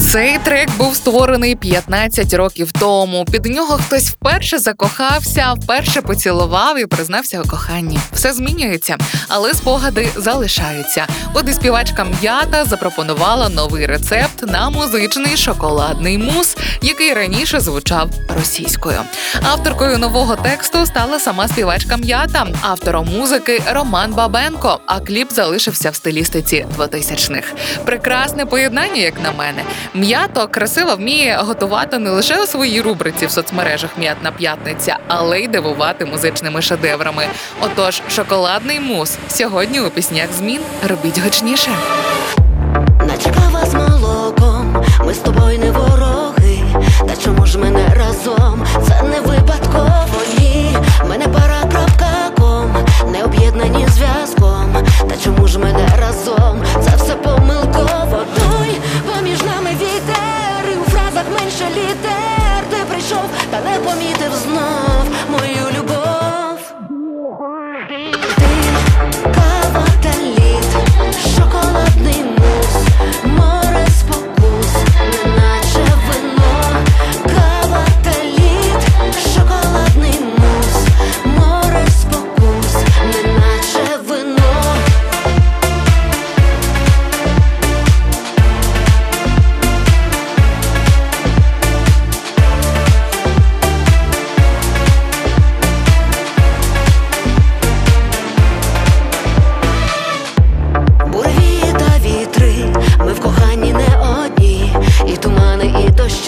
Цей трек був створений 15 років тому. Під нього хтось вперше закохався, вперше поцілував і признався у коханні. Все змінюється, але спогади залишаються. От і співачка м'ята запропонувала новий рецепт на музичний шоколадний мус, який раніше звучав російською. Авторкою нового тексту стала сама співачка м'ята, автором музики Роман Бабенко. А кліп залишився в стилістиці 2000-х. Прекрасне поєднання, як на мене. М'ято красиво вміє готувати не лише у своїй рубриці в соцмережах М'ятна п'ятниця, але й дивувати музичними шедеврами. Отож, шоколадний мус сьогодні у піснях змін робіть гучніше.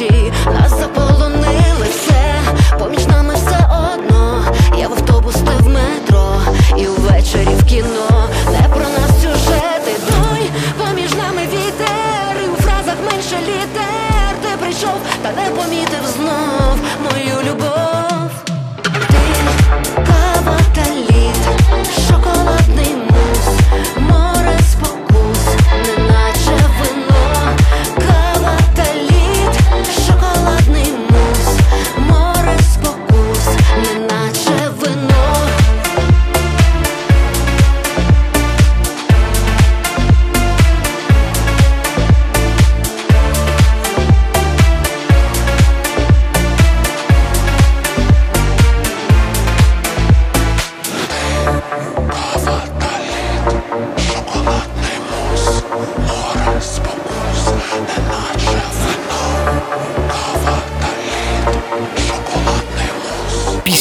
І дощі